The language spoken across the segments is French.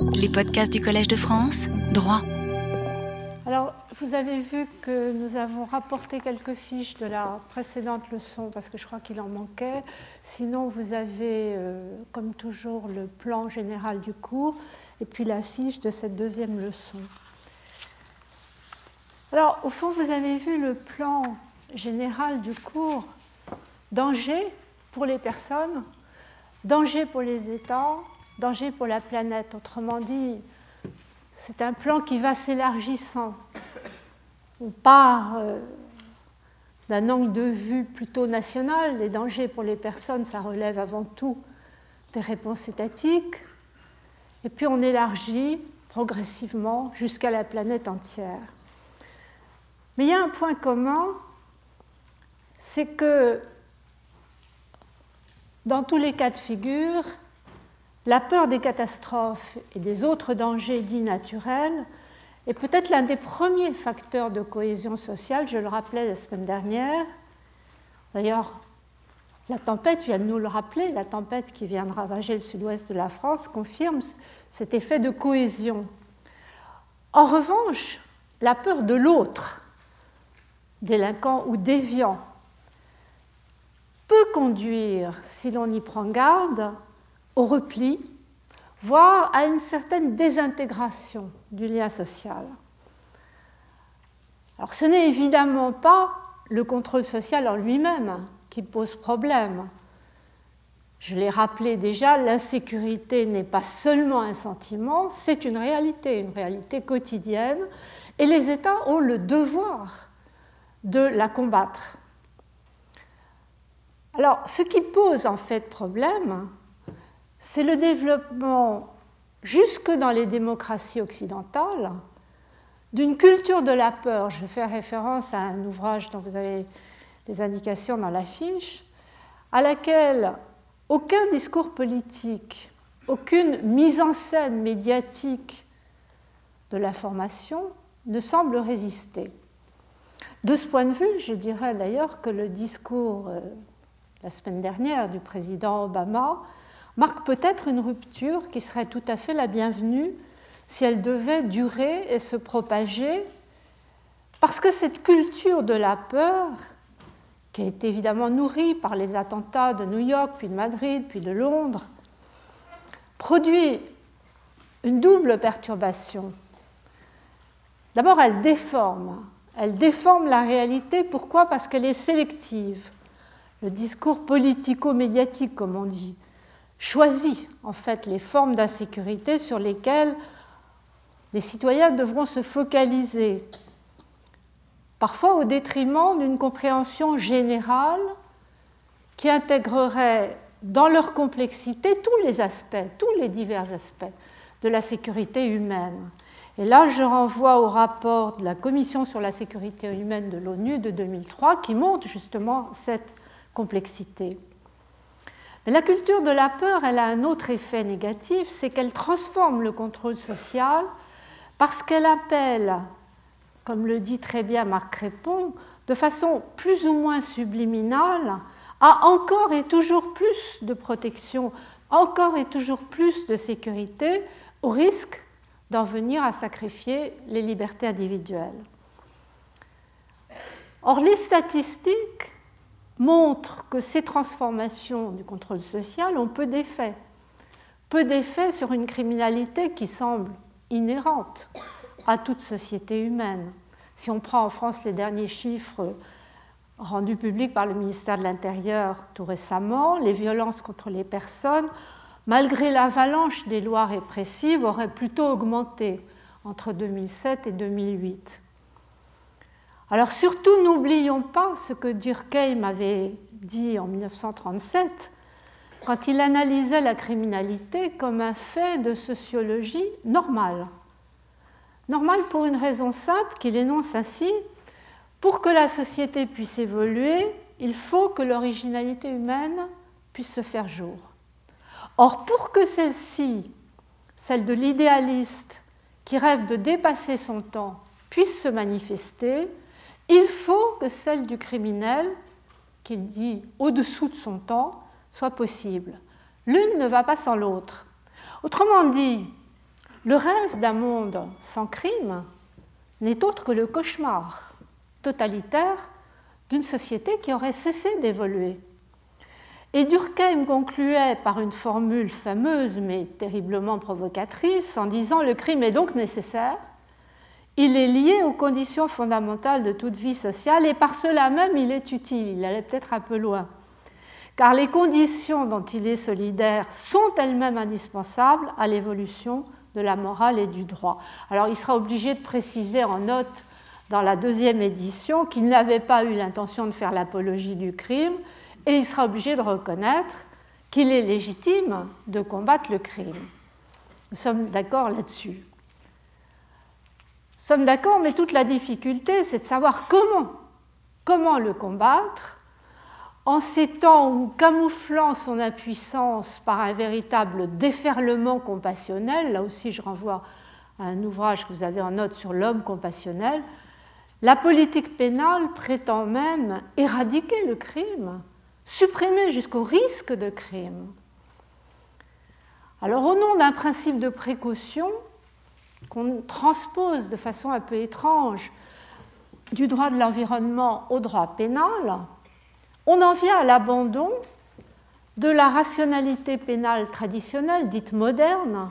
Les podcasts du Collège de France, droit. Alors, vous avez vu que nous avons rapporté quelques fiches de la précédente leçon parce que je crois qu'il en manquait. Sinon, vous avez, euh, comme toujours, le plan général du cours et puis la fiche de cette deuxième leçon. Alors, au fond, vous avez vu le plan général du cours. Danger pour les personnes, danger pour les États, danger pour la planète. Autrement dit, c'est un plan qui va s'élargissant. On part euh, d'un angle de vue plutôt national. Les dangers pour les personnes, ça relève avant tout des réponses étatiques. Et puis on élargit progressivement jusqu'à la planète entière. Mais il y a un point commun, c'est que dans tous les cas de figure, la peur des catastrophes et des autres dangers dits naturels est peut-être l'un des premiers facteurs de cohésion sociale, je le rappelais la semaine dernière. D'ailleurs, la tempête vient de nous le rappeler, la tempête qui vient de ravager le sud-ouest de la France confirme cet effet de cohésion. En revanche, la peur de l'autre, délinquant ou déviant, peut conduire, si l'on y prend garde, au repli, voire à une certaine désintégration du lien social. Alors ce n'est évidemment pas le contrôle social en lui-même qui pose problème. Je l'ai rappelé déjà, l'insécurité n'est pas seulement un sentiment, c'est une réalité, une réalité quotidienne, et les États ont le devoir de la combattre. Alors, ce qui pose en fait problème, c'est le développement, jusque dans les démocraties occidentales, d'une culture de la peur. Je fais référence à un ouvrage dont vous avez les indications dans la fiche, à laquelle aucun discours politique, aucune mise en scène médiatique de l'information ne semble résister. De ce point de vue, je dirais d'ailleurs que le discours euh, la semaine dernière du président Obama marque peut-être une rupture qui serait tout à fait la bienvenue si elle devait durer et se propager, parce que cette culture de la peur, qui été évidemment nourrie par les attentats de New York, puis de Madrid, puis de Londres, produit une double perturbation. D'abord, elle déforme. Elle déforme la réalité. Pourquoi? Parce qu'elle est sélective le discours politico-médiatique, comme on dit, choisit en fait les formes d'insécurité sur lesquelles les citoyens devront se focaliser, parfois au détriment d'une compréhension générale qui intégrerait dans leur complexité tous les aspects, tous les divers aspects de la sécurité humaine. Et là, je renvoie au rapport de la Commission sur la sécurité humaine de l'ONU de 2003 qui montre justement cette complexité. La culture de la peur, elle a un autre effet négatif, c'est qu'elle transforme le contrôle social parce qu'elle appelle, comme le dit très bien Marc Crépon, de façon plus ou moins subliminale, à encore et toujours plus de protection, encore et toujours plus de sécurité, au risque d'en venir à sacrifier les libertés individuelles. Or, les statistiques montre que ces transformations du contrôle social ont peu d'effet. Peu d'effet sur une criminalité qui semble inhérente à toute société humaine. Si on prend en France les derniers chiffres rendus publics par le ministère de l'Intérieur tout récemment, les violences contre les personnes, malgré l'avalanche des lois répressives, auraient plutôt augmenté entre 2007 et 2008. Alors surtout, n'oublions pas ce que Durkheim avait dit en 1937 quand il analysait la criminalité comme un fait de sociologie normale. Normal pour une raison simple qu'il énonce ainsi, pour que la société puisse évoluer, il faut que l'originalité humaine puisse se faire jour. Or, pour que celle-ci, celle de l'idéaliste qui rêve de dépasser son temps, puisse se manifester, il faut que celle du criminel, qu'il dit au-dessous de son temps, soit possible. L'une ne va pas sans l'autre. Autrement dit, Le rêve d'un monde sans crime n'est autre que le cauchemar totalitaire d'une société qui aurait cessé d'évoluer. Et Durkheim concluait par une formule fameuse mais terriblement provocatrice en disant Le crime est donc nécessaire, il est lié aux conditions fondamentales de toute vie sociale et par cela même il est utile. Il allait peut-être un peu loin. Car les conditions dont il est solidaire sont elles-mêmes indispensables à l'évolution de la morale et du droit. Alors il sera obligé de préciser en note dans la deuxième édition qu'il n'avait pas eu l'intention de faire l'apologie du crime et il sera obligé de reconnaître qu'il est légitime de combattre le crime. Nous sommes d'accord là-dessus. Sommes d'accord, mais toute la difficulté, c'est de savoir comment, comment le combattre en ces temps où, camouflant son impuissance par un véritable déferlement compassionnel, là aussi je renvoie à un ouvrage que vous avez en note sur l'homme compassionnel, la politique pénale prétend même éradiquer le crime, supprimer jusqu'au risque de crime. Alors au nom d'un principe de précaution qu'on transpose de façon un peu étrange du droit de l'environnement au droit pénal, on en vient à l'abandon de la rationalité pénale traditionnelle, dite moderne,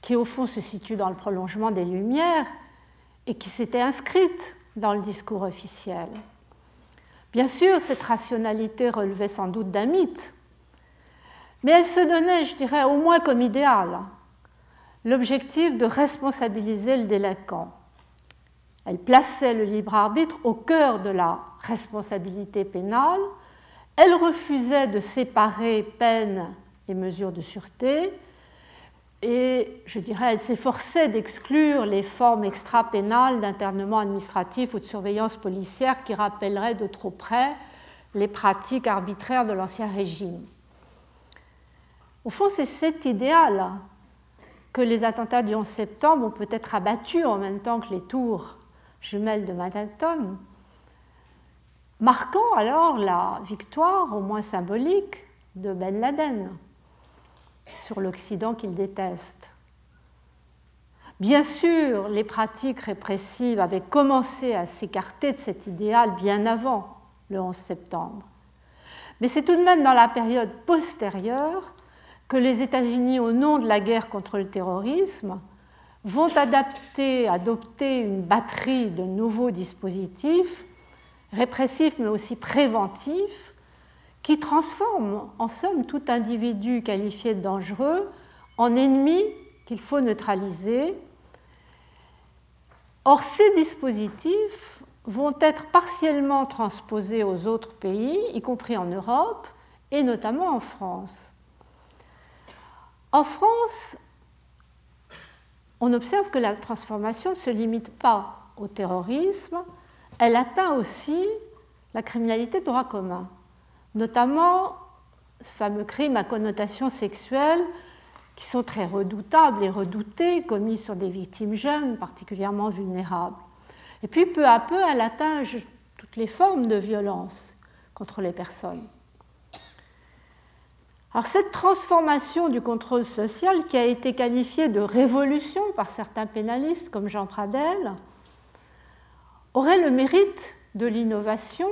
qui au fond se situe dans le prolongement des Lumières et qui s'était inscrite dans le discours officiel. Bien sûr, cette rationalité relevait sans doute d'un mythe, mais elle se donnait, je dirais, au moins comme idéal, l'objectif de responsabiliser le délinquant. Elle plaçait le libre arbitre au cœur de la responsabilité pénale. Elle refusait de séparer peine et mesures de sûreté et je dirais, elle s'efforçait d'exclure les formes extra-pénales d'internement administratif ou de surveillance policière qui rappelleraient de trop près les pratiques arbitraires de l'Ancien Régime. Au fond, c'est cet idéal que les attentats du 11 septembre ont peut-être abattu en même temps que les tours jumelles de Manhattan, marquant alors la victoire, au moins symbolique, de Ben Laden sur l'Occident qu'il déteste. Bien sûr, les pratiques répressives avaient commencé à s'écarter de cet idéal bien avant le 11 septembre. Mais c'est tout de même dans la période postérieure que les États-Unis, au nom de la guerre contre le terrorisme, vont adapter, adopter une batterie de nouveaux dispositifs répressifs mais aussi préventifs qui transforme en somme tout individu qualifié de dangereux en ennemi qu'il faut neutraliser. Or, ces dispositifs vont être partiellement transposés aux autres pays, y compris en Europe et notamment en France. En France, on observe que la transformation ne se limite pas au terrorisme, elle atteint aussi la criminalité de droit commun notamment fameux crimes à connotation sexuelle qui sont très redoutables et redoutés, commis sur des victimes jeunes, particulièrement vulnérables. Et puis peu à peu, elle atteint toutes les formes de violence contre les personnes. Alors cette transformation du contrôle social, qui a été qualifiée de révolution par certains pénalistes comme Jean Pradel, aurait le mérite de l'innovation.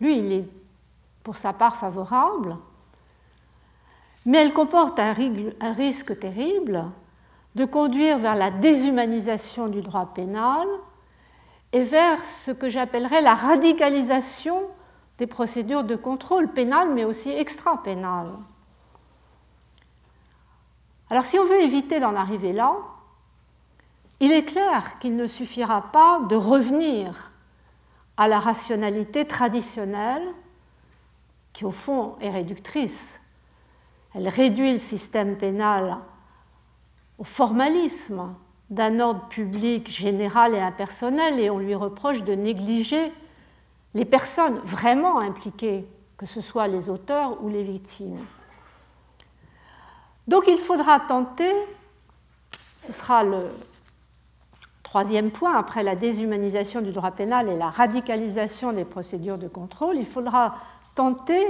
Lui, il est pour sa part favorable, mais elle comporte un risque terrible de conduire vers la déshumanisation du droit pénal et vers ce que j'appellerais la radicalisation des procédures de contrôle pénal, mais aussi extra-pénal. Alors si on veut éviter d'en arriver là, il est clair qu'il ne suffira pas de revenir à la rationalité traditionnelle qui au fond est réductrice. Elle réduit le système pénal au formalisme d'un ordre public général et impersonnel et on lui reproche de négliger les personnes vraiment impliquées, que ce soit les auteurs ou les victimes. Donc il faudra tenter, ce sera le troisième point, après la déshumanisation du droit pénal et la radicalisation des procédures de contrôle, il faudra tenter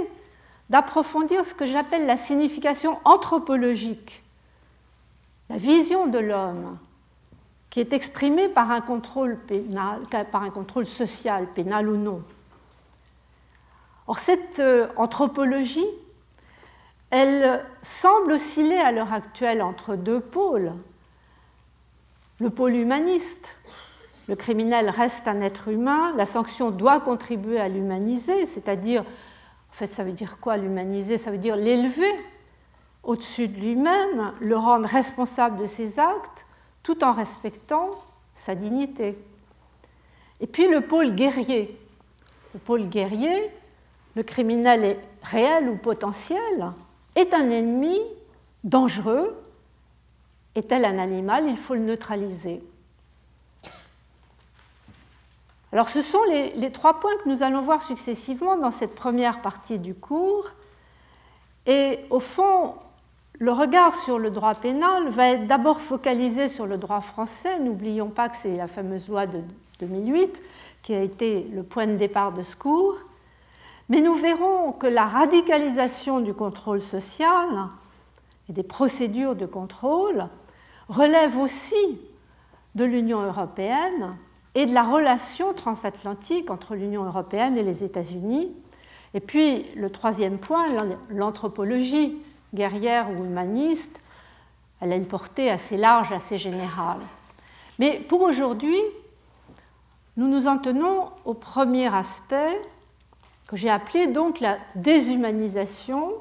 d'approfondir ce que j'appelle la signification anthropologique la vision de l'homme qui est exprimée par un contrôle pénal, par un contrôle social, pénal ou non. Or, cette euh, anthropologie, elle semble osciller à l'heure actuelle entre deux pôles. Le pôle humaniste, le criminel reste un être humain, la sanction doit contribuer à l'humaniser, c'est-à-dire, en fait, ça veut dire quoi l'humaniser? Ça veut dire l'élever au-dessus de lui-même, le rendre responsable de ses actes, tout en respectant sa dignité. Et puis le pôle guerrier. Le pôle guerrier, le criminel est réel ou potentiel, est un ennemi dangereux, est tel un animal, il faut le neutraliser. Alors ce sont les, trois points que nous allons voir successivement dans cette première partie du cours. Et au fond, le regard sur le droit pénal va être d'abord focalisé sur le droit français. N'oublions pas que c'est la fameuse loi de 2008 qui a été le point de départ de ce cours. Mais nous verrons que la radicalisation du contrôle social et des procédures de contrôle relève aussi de l'Union européenne et de la relation transatlantique entre l'Union européenne et les États-Unis. Et puis le troisième point, l'anthropologie guerrière ou humaniste, elle a une portée assez large, assez générale. Mais pour aujourd'hui, nous nous en tenons au premier aspect que j'ai appelé donc la déshumanisation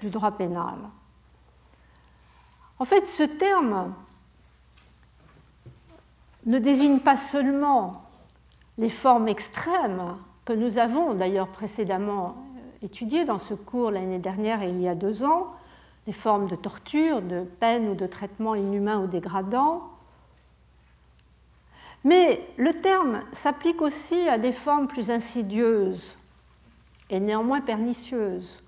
du droit pénal. En fait, ce terme ne désigne pas seulement les formes extrêmes que nous avons d'ailleurs précédemment étudiées dans ce cours l'année dernière et il y a deux ans, les formes de torture, de peine ou de traitement inhumain ou dégradant. Mais le terme s'applique aussi à des formes plus insidieuses et néanmoins pernicieuses,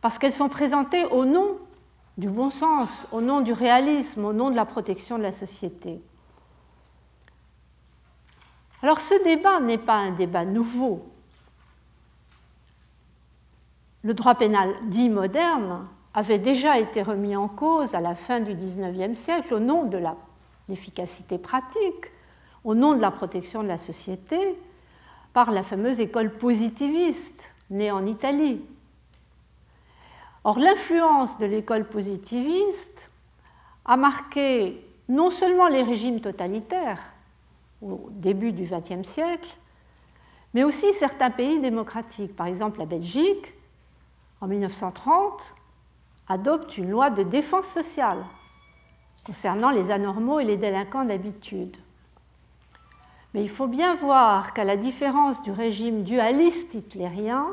parce qu'elles sont présentées au nom du bon sens, au nom du réalisme, au nom de la protection de la société. Alors ce débat n'est pas un débat nouveau. Le droit pénal dit moderne avait déjà été remis en cause à la fin du XIXe siècle au nom de l'efficacité pratique, au nom de la protection de la société, par la fameuse école positiviste née en Italie. Or, l'influence de l'école positiviste a marqué non seulement les régimes totalitaires, au début du XXe siècle, mais aussi certains pays démocratiques. Par exemple, la Belgique, en 1930, adopte une loi de défense sociale concernant les anormaux et les délinquants d'habitude. Mais il faut bien voir qu'à la différence du régime dualiste hitlérien,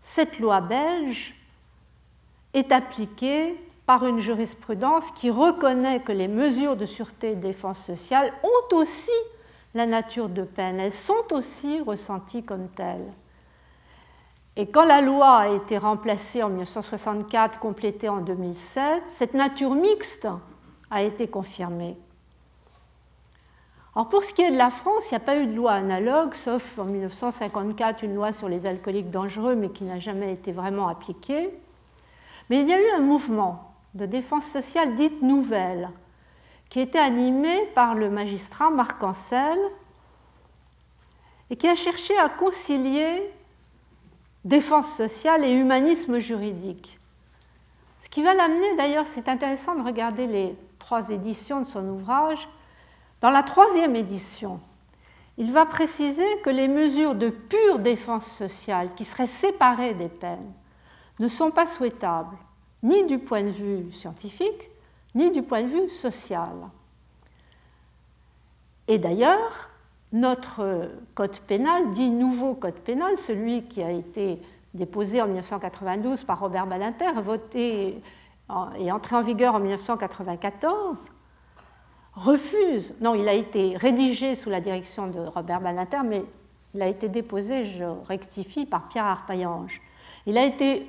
cette loi belge est appliquée par une jurisprudence qui reconnaît que les mesures de sûreté et de défense sociale ont aussi la nature de peine. Elles sont aussi ressenties comme telles. Et quand la loi a été remplacée en 1964, complétée en 2007, cette nature mixte a été confirmée. Alors pour ce qui est de la France, il n'y a pas eu de loi analogue, sauf en 1954 une loi sur les alcooliques dangereux, mais qui n'a jamais été vraiment appliquée. Mais il y a eu un mouvement de défense sociale dite nouvelle, qui était animé par le magistrat Marc Ancel et qui a cherché à concilier défense sociale et humanisme juridique. Ce qui va l'amener, d'ailleurs, c'est intéressant de regarder les trois éditions de son ouvrage. Dans la troisième édition, il va préciser que les mesures de pure défense sociale, qui seraient séparées des peines, ne sont pas souhaitables, ni du point de vue scientifique, ni du point de vue social. Et d'ailleurs, notre code pénal, dit nouveau code pénal, celui qui a été déposé en 1992 par Robert Badinter, voté et entré en vigueur en 1994, refuse, non, il a été rédigé sous la direction de Robert Badinter, mais il a été déposé, je rectifie, par Pierre Arpaillange. Il a été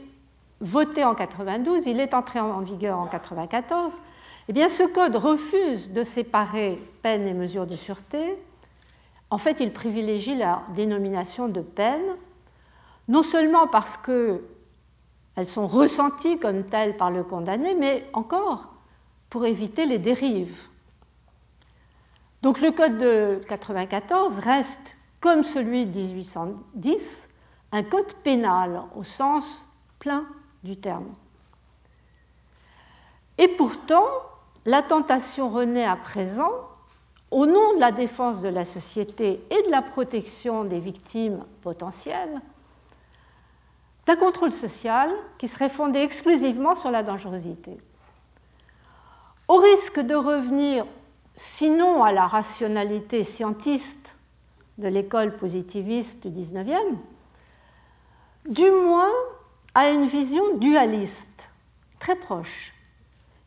voté en 92, il est entré en vigueur en 94, eh bien, ce code refuse de séparer peine et mesures de sûreté. En fait, il privilégie la dénomination de peine, non seulement parce qu'elles sont ressenties comme telles par le condamné, mais encore pour éviter les dérives. Donc le code de 94 reste, comme celui de 1810, un code pénal au sens plein du terme. Et pourtant, la tentation renaît à présent, au nom de la défense de la société et de la protection des victimes potentielles, d'un contrôle social qui serait fondé exclusivement sur la dangerosité. Au risque de revenir, sinon à la rationalité scientiste de l'école positiviste du XIXe, du moins à une vision dualiste, très proche,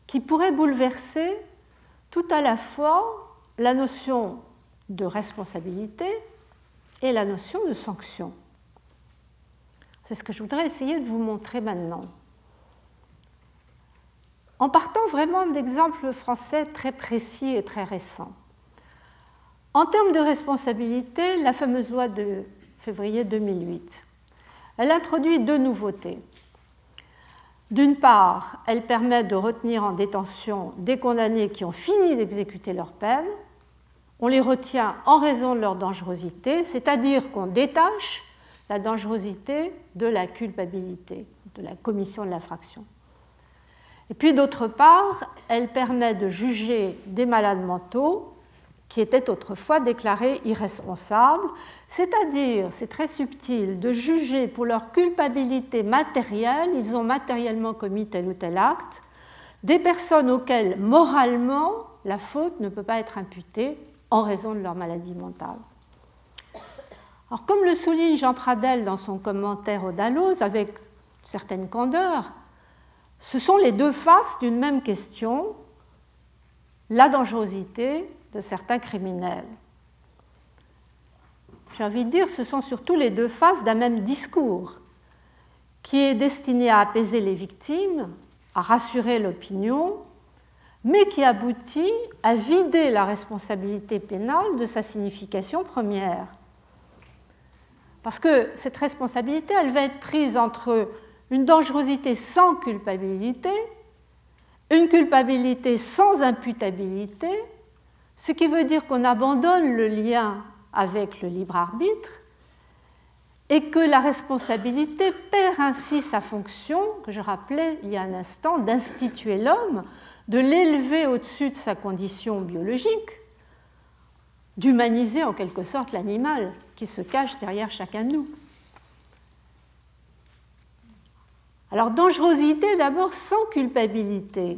qui pourrait bouleverser tout à la fois la notion de responsabilité et la notion de sanction. C'est ce que je voudrais essayer de vous montrer maintenant. En partant vraiment d'exemples français très précis et très récents. En termes de responsabilité, la fameuse loi de février 2008, elle introduit deux nouveautés. D'une part, elle permet de retenir en détention des condamnés qui ont fini d'exécuter leur peine. On les retient en raison de leur dangerosité, c'est-à-dire qu'on détache la dangerosité de la culpabilité, de la commission de l'infraction. Et puis d'autre part, elle permet de juger des malades mentaux qui étaient autrefois déclarés irresponsables, c'est-à-dire, c'est très subtil, de juger pour leur culpabilité matérielle, ils ont matériellement commis tel ou tel acte, des personnes auxquelles moralement la faute ne peut pas être imputée en raison de leur maladie mentale. Alors, comme le souligne Jean Pradel dans son commentaire au Dalloz, avec certaine candeur, ce sont les deux faces d'une même question, la dangerosité de certains criminels. J'ai envie de dire, ce sont surtout les deux faces d'un même discours qui est destiné à apaiser les victimes, à rassurer l'opinion, mais qui aboutit à vider la responsabilité pénale de sa signification première. Parce que cette responsabilité, elle va être prise entre une dangerosité sans culpabilité, une culpabilité sans imputabilité, ce qui veut dire qu'on abandonne le lien avec le libre arbitre et que la responsabilité perd ainsi sa fonction, que je rappelais il y a un instant, d'instituer l'homme, de l'élever au-dessus de sa condition biologique, d'humaniser en quelque sorte l'animal qui se cache derrière chacun de nous. Alors dangerosité d'abord sans culpabilité.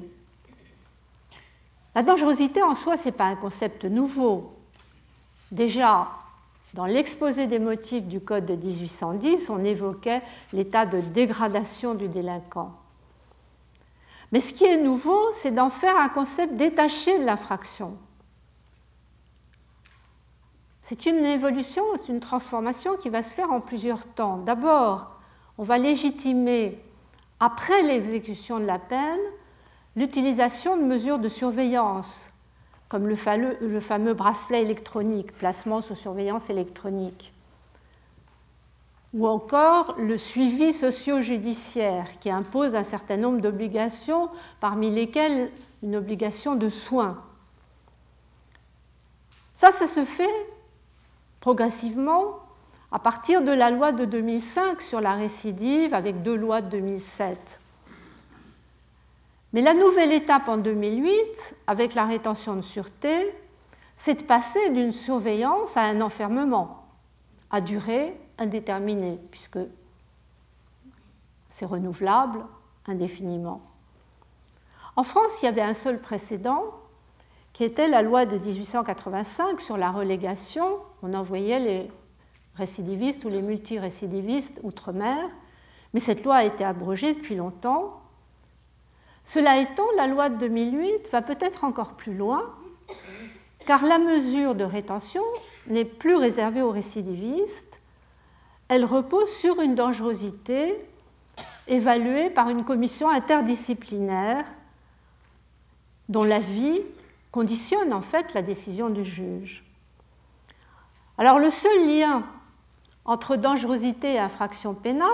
La dangerosité en soi, ce n'est pas un concept nouveau. Déjà, dans l'exposé des motifs du Code de 1810, on évoquait l'état de dégradation du délinquant. Mais ce qui est nouveau, c'est d'en faire un concept détaché de l'infraction. C'est une évolution, c'est une transformation qui va se faire en plusieurs temps. D'abord, on va légitimer, après l'exécution de la peine, l'utilisation de mesures de surveillance, comme le fameux, bracelet électronique, placement sous surveillance électronique, ou encore le suivi socio-judiciaire, qui impose un certain nombre d'obligations, parmi lesquelles une obligation de soins. Ça, ça se fait progressivement à partir de la loi de 2005 sur la récidive avec deux lois de 2007. Mais la nouvelle étape en 2008, avec la rétention de sûreté, c'est de passer d'une surveillance à un enfermement à durée indéterminée, puisque c'est renouvelable indéfiniment. En France, il y avait un seul précédent, qui était la loi de 1885 sur la relégation. On envoyait les récidivistes ou les multirécidivistes outre-mer, mais cette loi a été abrogée depuis longtemps. Cela étant, la loi de 2008 va peut-être encore plus loin, car la mesure de rétention n'est plus réservée aux récidivistes, elle repose sur une dangerosité évaluée par une commission interdisciplinaire dont l'avis conditionne en fait la décision du juge. Alors le seul lien entre dangerosité et infraction pénale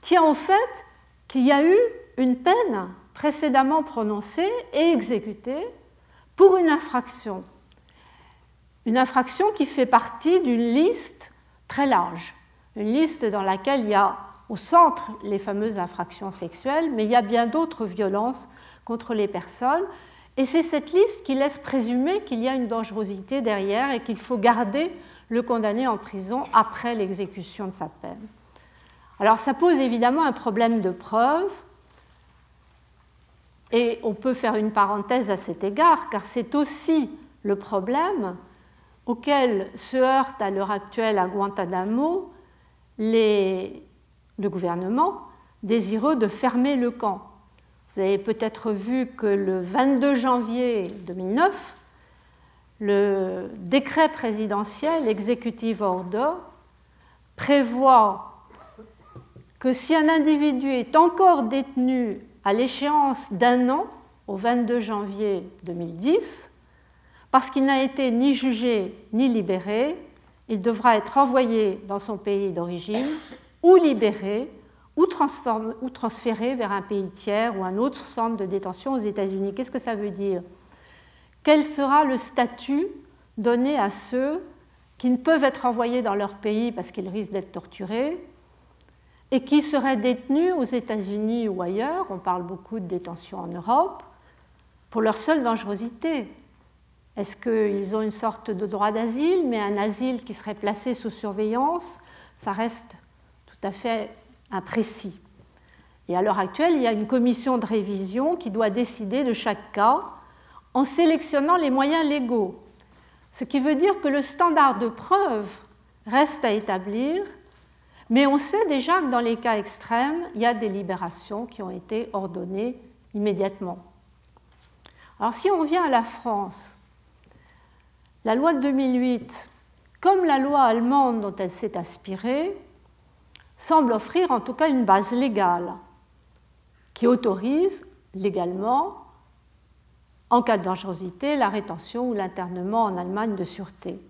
tient au fait qu'il y a eu une peine précédemment prononcée et exécutée pour une infraction. Une infraction qui fait partie d'une liste très large, une liste dans laquelle il y a au centre les fameuses infractions sexuelles, mais il y a bien d'autres violences contre les personnes. Et c'est cette liste qui laisse présumer qu'il y a une dangerosité derrière et qu'il faut garder le condamné en prison après l'exécution de sa peine. Alors ça pose évidemment un problème de preuve, et on peut faire une parenthèse à cet égard, car c'est aussi le problème auquel se heurte à l'heure actuelle à Guantanamo le gouvernement désireux de fermer le camp. Vous avez peut-être vu que le 22 janvier 2009, le décret présidentiel Executive Order prévoit que si un individu est encore détenu à l'échéance d'un an, au 22 janvier 2010, parce qu'il n'a été ni jugé ni libéré, il devra être envoyé dans son pays d'origine ou libéré ou, ou transféré vers un pays tiers ou un autre centre de détention aux États-Unis. Qu'est-ce que ça veut dire? Quel sera le statut donné à ceux qui ne peuvent être envoyés dans leur pays parce qu'ils risquent d'être torturés et qui seraient détenus aux États-Unis ou ailleurs, on parle beaucoup de détention en Europe, pour leur seule dangerosité. Est-ce qu'ils ont une sorte de droit d'asile, mais un asile qui serait placé sous surveillance Ça reste tout à fait imprécis. Et à l'heure actuelle, il y a une commission de révision qui doit décider de chaque cas en sélectionnant les moyens légaux. Ce qui veut dire que le standard de preuve reste à établir, mais on sait déjà que dans les cas extrêmes, il y a des libérations qui ont été ordonnées immédiatement. Alors si on vient à la France, la loi de 2008, comme la loi allemande dont elle s'est aspirée, semble offrir en tout cas une base légale qui autorise légalement, en cas de dangerosité, la rétention ou l'internement en Allemagne de sûreté.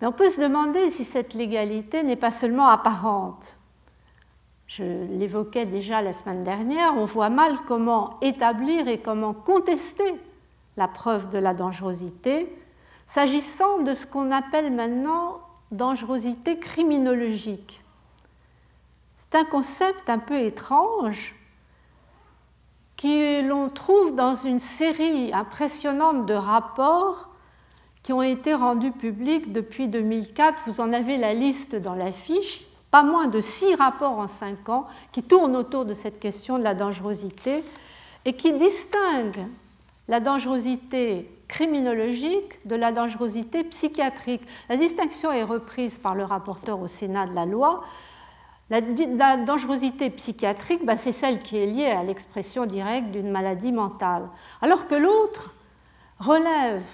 Mais on peut se demander si cette légalité n'est pas seulement apparente. Je l'évoquais déjà la semaine dernière, on voit mal comment établir et comment contester la preuve de la dangerosité, s'agissant de ce qu'on appelle maintenant dangerosité criminologique. C'est un concept un peu étrange que l'on trouve dans une série impressionnante de rapports qui ont été rendus publics depuis 2004. Vous en avez la liste dans la fiche, pas moins de six rapports en cinq ans qui tournent autour de cette question de la dangerosité et qui distinguent la dangerosité criminologique de la dangerosité psychiatrique. La distinction est reprise par le rapporteur au Sénat de la loi. La, dangerosité psychiatrique, bah, c'est celle qui est liée à l'expression directe d'une maladie mentale, alors que l'autre relève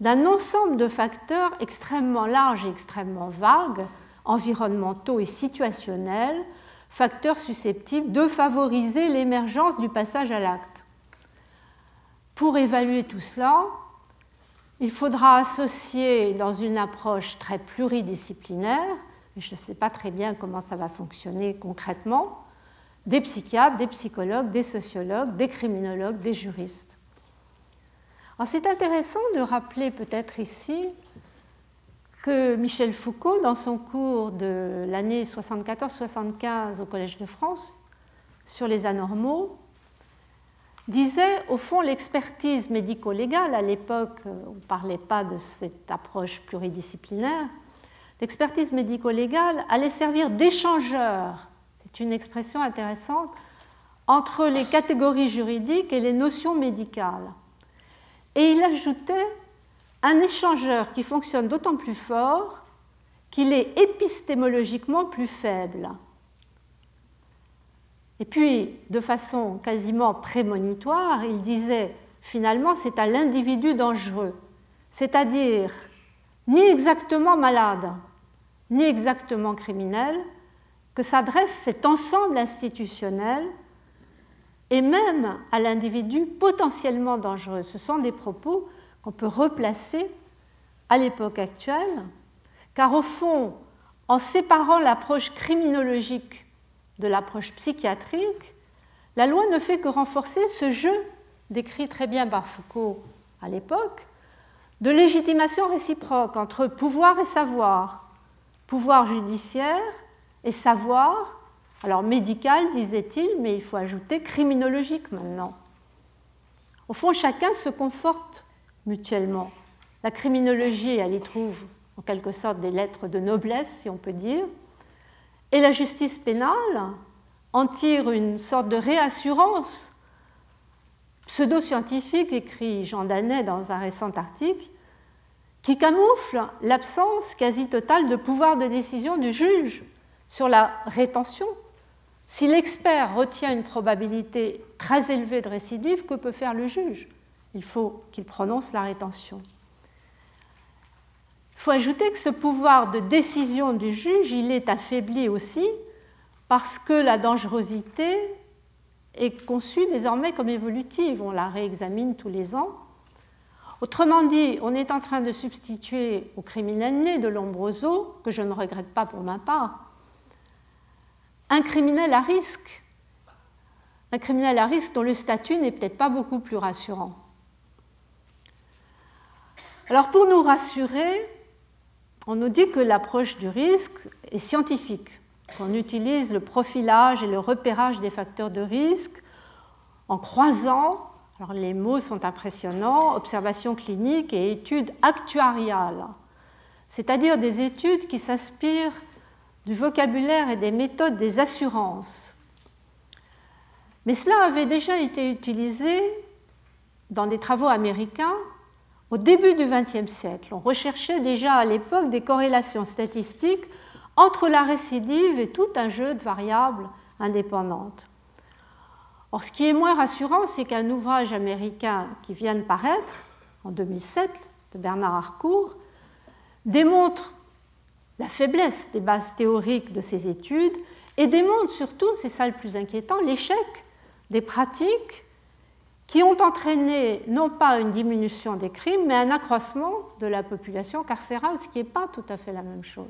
d'un ensemble de facteurs extrêmement larges et extrêmement vagues, environnementaux et situationnels, facteurs susceptibles de favoriser l'émergence du passage à l'acte. Pour évaluer tout cela, il faudra associer dans une approche très pluridisciplinaire, et je ne sais pas très bien comment ça va fonctionner concrètement, des psychiatres, des psychologues, des sociologues, des criminologues, des juristes. C'est intéressant de rappeler peut-être ici que Michel Foucault, dans son cours de l'année 74-75 au Collège de France sur les anormaux, disait, au fond, l'expertise médico-légale, à l'époque, on ne parlait pas de cette approche pluridisciplinaire, l'expertise médico-légale allait servir d'échangeur, c'est une expression intéressante, entre les catégories juridiques et les notions médicales. Et il ajoutait un échangeur qui fonctionne d'autant plus fort qu'il est épistémologiquement plus faible. Et puis, de façon quasiment prémonitoire, il disait finalement c'est à l'individu dangereux, c'est-à-dire ni exactement malade, ni exactement criminel, que s'adresse cet ensemble institutionnel et même à l'individu potentiellement dangereux. Ce sont des propos qu'on peut replacer à l'époque actuelle, car au fond, en séparant l'approche criminologique de l'approche psychiatrique, la loi ne fait que renforcer ce jeu, décrit très bien par Foucault à l'époque, de légitimation réciproque entre pouvoir et savoir, pouvoir judiciaire et savoir, alors médical, disait-il, mais il faut ajouter criminologique maintenant. Au fond, chacun se conforte mutuellement. La criminologie, elle y trouve en quelque sorte des lettres de noblesse, si on peut dire, et la justice pénale en tire une sorte de réassurance pseudo-scientifique, écrit Jean Danet dans un récent article, qui camoufle l'absence quasi totale de pouvoir de décision du juge sur la rétention. Si l'expert retient une probabilité très élevée de récidive, que peut faire le juge? Il faut qu'il prononce la rétention. Il faut ajouter que ce pouvoir de décision du juge, il est affaibli aussi parce que la dangerosité est conçue désormais comme évolutive. On la réexamine tous les ans. Autrement dit, on est en train de substituer au criminel né de Lombroso, que je ne regrette pas pour ma part, un criminel à risque. Un criminel à risque dont le statut n'est peut-être pas beaucoup plus rassurant. Alors pour nous rassurer, on nous dit que l'approche du risque est scientifique, qu'on utilise le profilage et le repérage des facteurs de risque en croisant, les mots sont impressionnants, observations cliniques et études actuariales, c'est-à-dire des études qui s'inspirent du vocabulaire et des méthodes des assurances. Mais cela avait déjà été utilisé dans des travaux américains au début du XXe siècle, on recherchait déjà à l'époque des corrélations statistiques entre la récidive et tout un jeu de variables indépendantes. Or, ce qui est moins rassurant, c'est qu'un ouvrage américain qui vient de paraître en 2007 de Bernard Harcourt démontre la faiblesse des bases théoriques de ces études et démontre surtout, c'est ça le plus inquiétant, l'échec des pratiques qui ont entraîné non pas une diminution des crimes, mais un accroissement de la population carcérale, ce qui n'est pas tout à fait la même chose.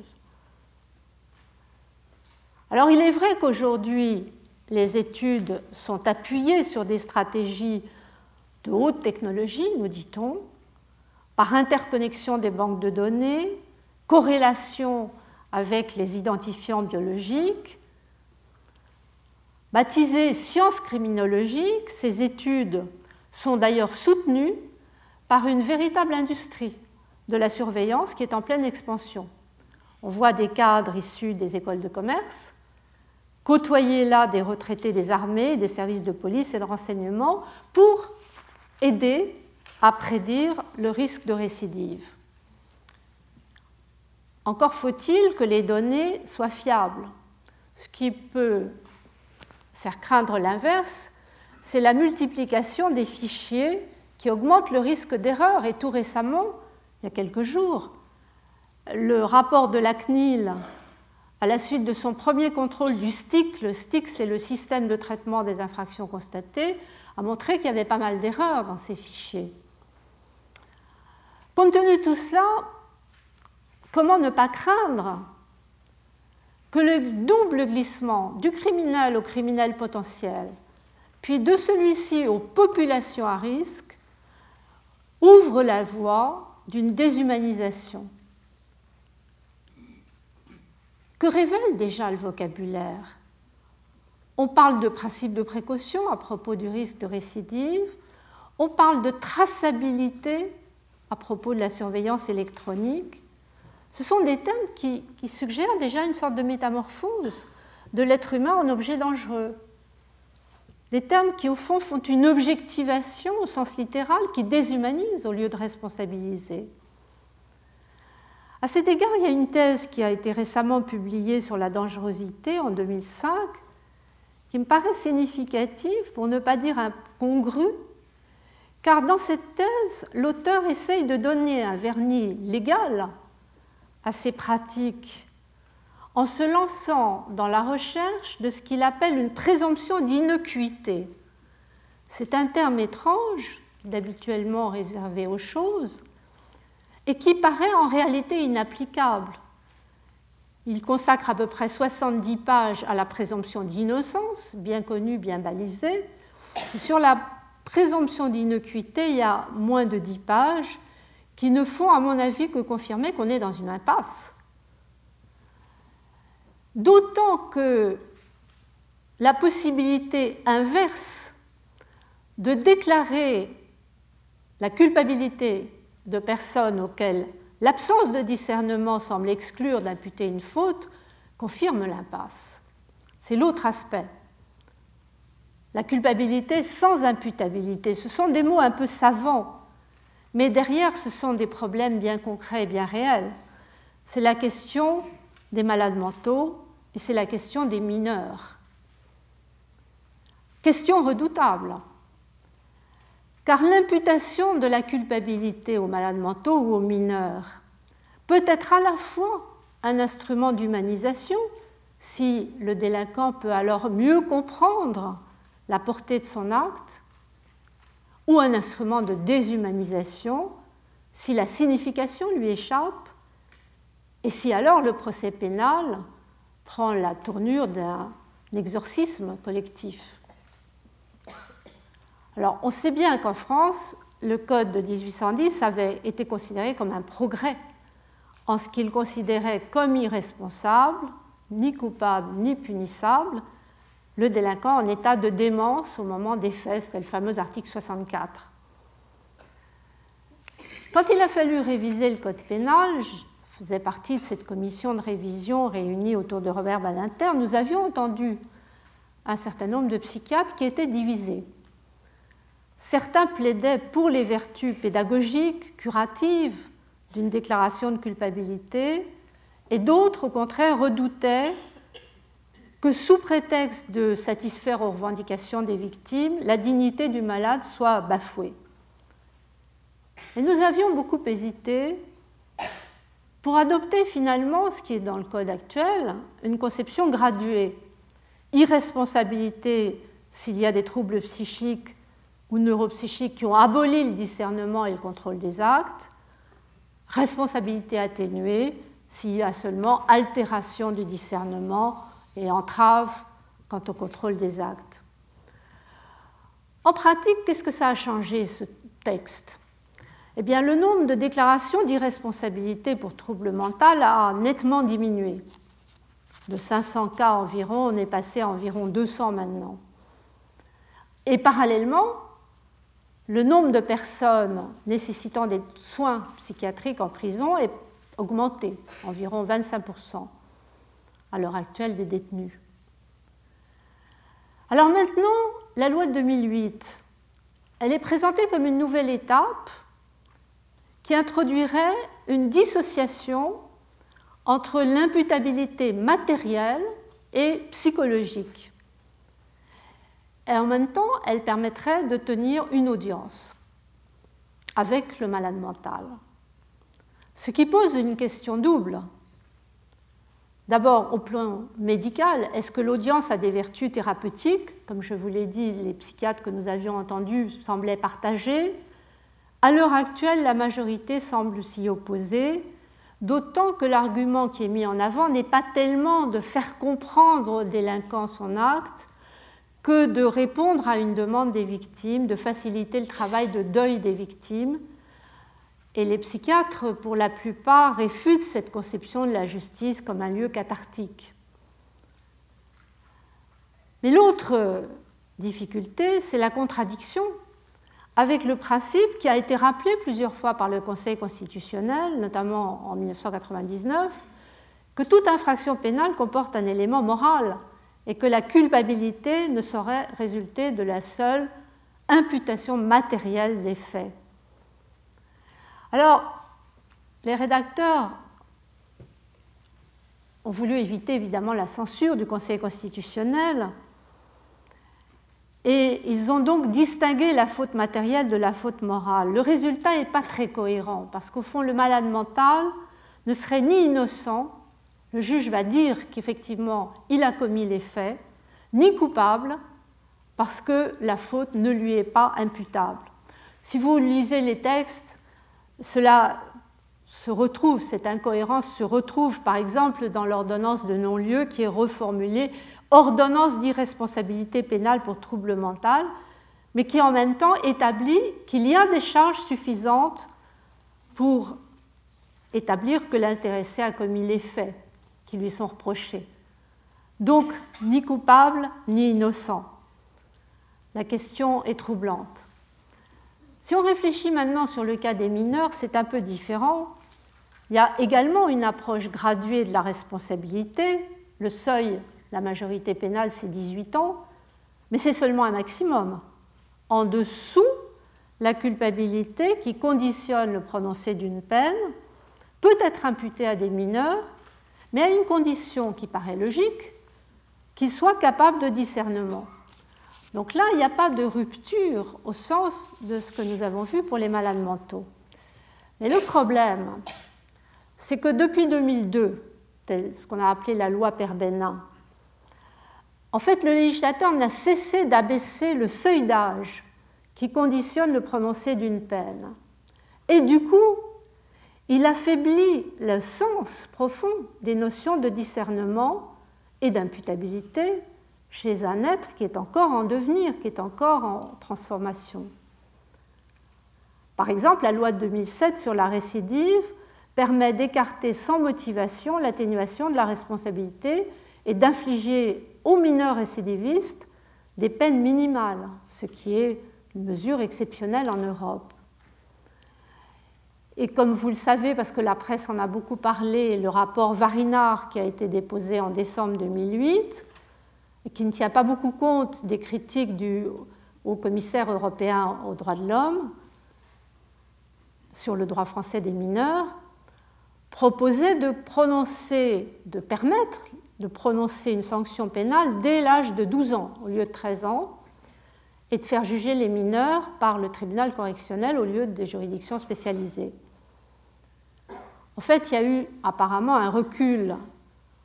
Alors il est vrai qu'aujourd'hui, les études sont appuyées sur des stratégies de haute technologie, nous dit-on, par interconnexion des banques de données, corrélation avec les identifiants biologiques, Baptisées sciences criminologiques, ces études sont d'ailleurs soutenues par une véritable industrie de la surveillance qui est en pleine expansion. On voit des cadres issus des écoles de commerce, côtoyer là des retraités des armées, des services de police et de renseignement pour aider à prédire le risque de récidive. Encore faut-il que les données soient fiables, ce qui peut faire craindre l'inverse, c'est la multiplication des fichiers qui augmente le risque d'erreur. Et tout récemment, il y a quelques jours, le rapport de la CNIL, à la suite de son premier contrôle du STIC, le STIC c'est le système de traitement des infractions constatées, a montré qu'il y avait pas mal d'erreurs dans ces fichiers. Compte tenu de tout cela, comment ne pas craindre que le double glissement du criminel au criminel potentiel, puis de celui-ci aux populations à risque, ouvre la voie d'une déshumanisation? Que révèle déjà le vocabulaire? On parle de principe de précaution à propos du risque de récidive, on parle de traçabilité à propos de la surveillance électronique, ce sont des thèmes qui, suggèrent déjà une sorte de métamorphose de l'être humain en objet dangereux. Des termes qui, au fond, font une objectivation au sens littéral, qui déshumanise au lieu de responsabiliser. À cet égard, il y a une thèse qui a été récemment publiée sur la dangerosité en 2005, qui me paraît significative, pour ne pas dire incongrue, car dans cette thèse, l'auteur essaye de donner un vernis légal à ces pratiques en se lançant dans la recherche de ce qu'il appelle une présomption d'innocuité. C'est un terme étrange, d'habituellement réservé aux choses, et qui paraît en réalité inapplicable. Il consacre à peu près 70 pages à la présomption d'innocence, bien connue, bien balisée. sur la présomption d'innocuité, il y a moins de 10 pages qui ne font, à mon avis, que confirmer qu'on est dans une impasse. D'autant que la possibilité inverse de déclarer la culpabilité de personnes auxquelles l'absence de discernement semble exclure d'imputer une faute confirme l'impasse. C'est l'autre aspect. La culpabilité sans imputabilité, ce sont des mots un peu savants, mais derrière, ce sont des problèmes bien concrets et bien réels. C'est la question des malades mentaux et c'est la question des mineurs. Question redoutable, car l'imputation de la culpabilité aux malades mentaux ou aux mineurs peut être à la fois un instrument d'humanisation, si le délinquant peut alors mieux comprendre la portée de son acte, ou un instrument de déshumanisation, si la signification lui échappe, et si alors le procès pénal prend la tournure d'un exorcisme collectif. Alors, on sait bien qu'en France, le Code de 1810 avait été considéré comme un progrès en ce qu'il considérait comme irresponsable, ni coupable, ni punissable, le délinquant en état de démence au moment des faits, c'était le fameux article 64. Quand il a fallu réviser le code pénal, je faisais partie de cette commission de révision réunie autour de Robert Badinter, nous avions entendu un certain nombre de psychiatres qui étaient divisés. Certains plaidaient pour les vertus pédagogiques, curatives d'une déclaration de culpabilité, et d'autres, au contraire, redoutaient que sous prétexte de satisfaire aux revendications des victimes, la dignité du malade soit bafouée. Et nous avions beaucoup hésité pour adopter finalement ce qui est dans le code actuel, une conception graduée. Irresponsabilité s'il y a des troubles psychiques ou neuropsychiques qui ont aboli le discernement et le contrôle des actes, responsabilité atténuée s'il y a seulement altération du discernement et entrave quant au contrôle des actes. En pratique, qu'est-ce que ça a changé ce texte? Eh bien, le nombre de déclarations d'irresponsabilité pour trouble mental a nettement diminué. De 500 cas environ, on est passé à environ 200 maintenant. Et parallèlement, le nombre de personnes nécessitant des soins psychiatriques en prison est augmenté, environ 25% à l'heure actuelle des détenus. Alors maintenant, la loi de 2008, elle est présentée comme une nouvelle étape qui introduirait une dissociation entre l'imputabilité matérielle et psychologique. Et en même temps, elle permettrait de tenir une audience avec le malade mental. Ce qui pose une question double. D'abord, au plan médical, est-ce que l'audience a des vertus thérapeutiques? Comme je vous l'ai dit, les psychiatres que nous avions entendus semblaient partager. À l'heure actuelle, la majorité semble s'y opposer, d'autant que l'argument qui est mis en avant n'est pas tellement de faire comprendre au délinquant son acte, que de répondre à une demande des victimes, de faciliter le travail de deuil des victimes. Et les psychiatres, pour la plupart, réfutent cette conception de la justice comme un lieu cathartique. Mais l'autre difficulté, c'est la contradiction avec le principe qui a été rappelé plusieurs fois par le Conseil constitutionnel, notamment en 1999, que toute infraction pénale comporte un élément moral et que la culpabilité ne saurait résulter de la seule imputation matérielle des faits. Alors, les rédacteurs ont voulu éviter évidemment la censure du Conseil constitutionnel et ils ont donc distingué la faute matérielle de la faute morale. Le résultat n'est pas très cohérent parce qu'au fond, le malade mental ne serait ni innocent le juge va dire qu'effectivement il a commis les faits, ni coupable, parce que la faute ne lui est pas imputable. Si vous lisez les textes, cela se retrouve, cette incohérence se retrouve par exemple dans l'ordonnance de non-lieu qui est reformulée ordonnance d'irresponsabilité pénale pour trouble mental, mais qui en même temps établit qu'il y a des charges suffisantes pour établir que l'intéressé a commis les faits lui sont reprochés. Donc, ni coupable ni innocent. La question est troublante. Si on réfléchit maintenant sur le cas des mineurs, c'est un peu différent. Il y a également une approche graduée de la responsabilité. Le seuil, la majorité pénale, c'est 18 ans, mais c'est seulement un maximum. En dessous, la culpabilité qui conditionne le prononcé d'une peine peut être imputée à des mineurs, mais à une condition qui paraît logique, qu'ils soient capables de discernement. Donc là, il n'y a pas de rupture au sens de ce que nous avons vu pour les malades mentaux. Mais le problème, c'est que depuis 2002, ce qu'on a appelé la loi Perbenin, en fait, le législateur n'a cessé d'abaisser le seuil d'âge qui conditionne le prononcé d'une peine. Et du coup, il affaiblit le sens profond des notions de discernement et d'imputabilité chez un être qui est encore en devenir, qui est encore en transformation. Par exemple, la loi de 2007 sur la récidive permet d'écarter sans motivation l'atténuation de la responsabilité et d'infliger aux mineurs récidivistes des peines minimales, ce qui est une mesure exceptionnelle en Europe. Et comme vous le savez, parce que la presse en a beaucoup parlé, le rapport Varinard qui a été déposé en décembre 2008, et qui ne tient pas beaucoup compte des critiques du haut commissaire européen aux droits de l'homme sur le droit français des mineurs, proposait de prononcer, de permettre de prononcer une sanction pénale dès l'âge de 12 ans au lieu de 13 ans et de faire juger les mineurs par le tribunal correctionnel au lieu des juridictions spécialisées. En fait, il y a eu apparemment un recul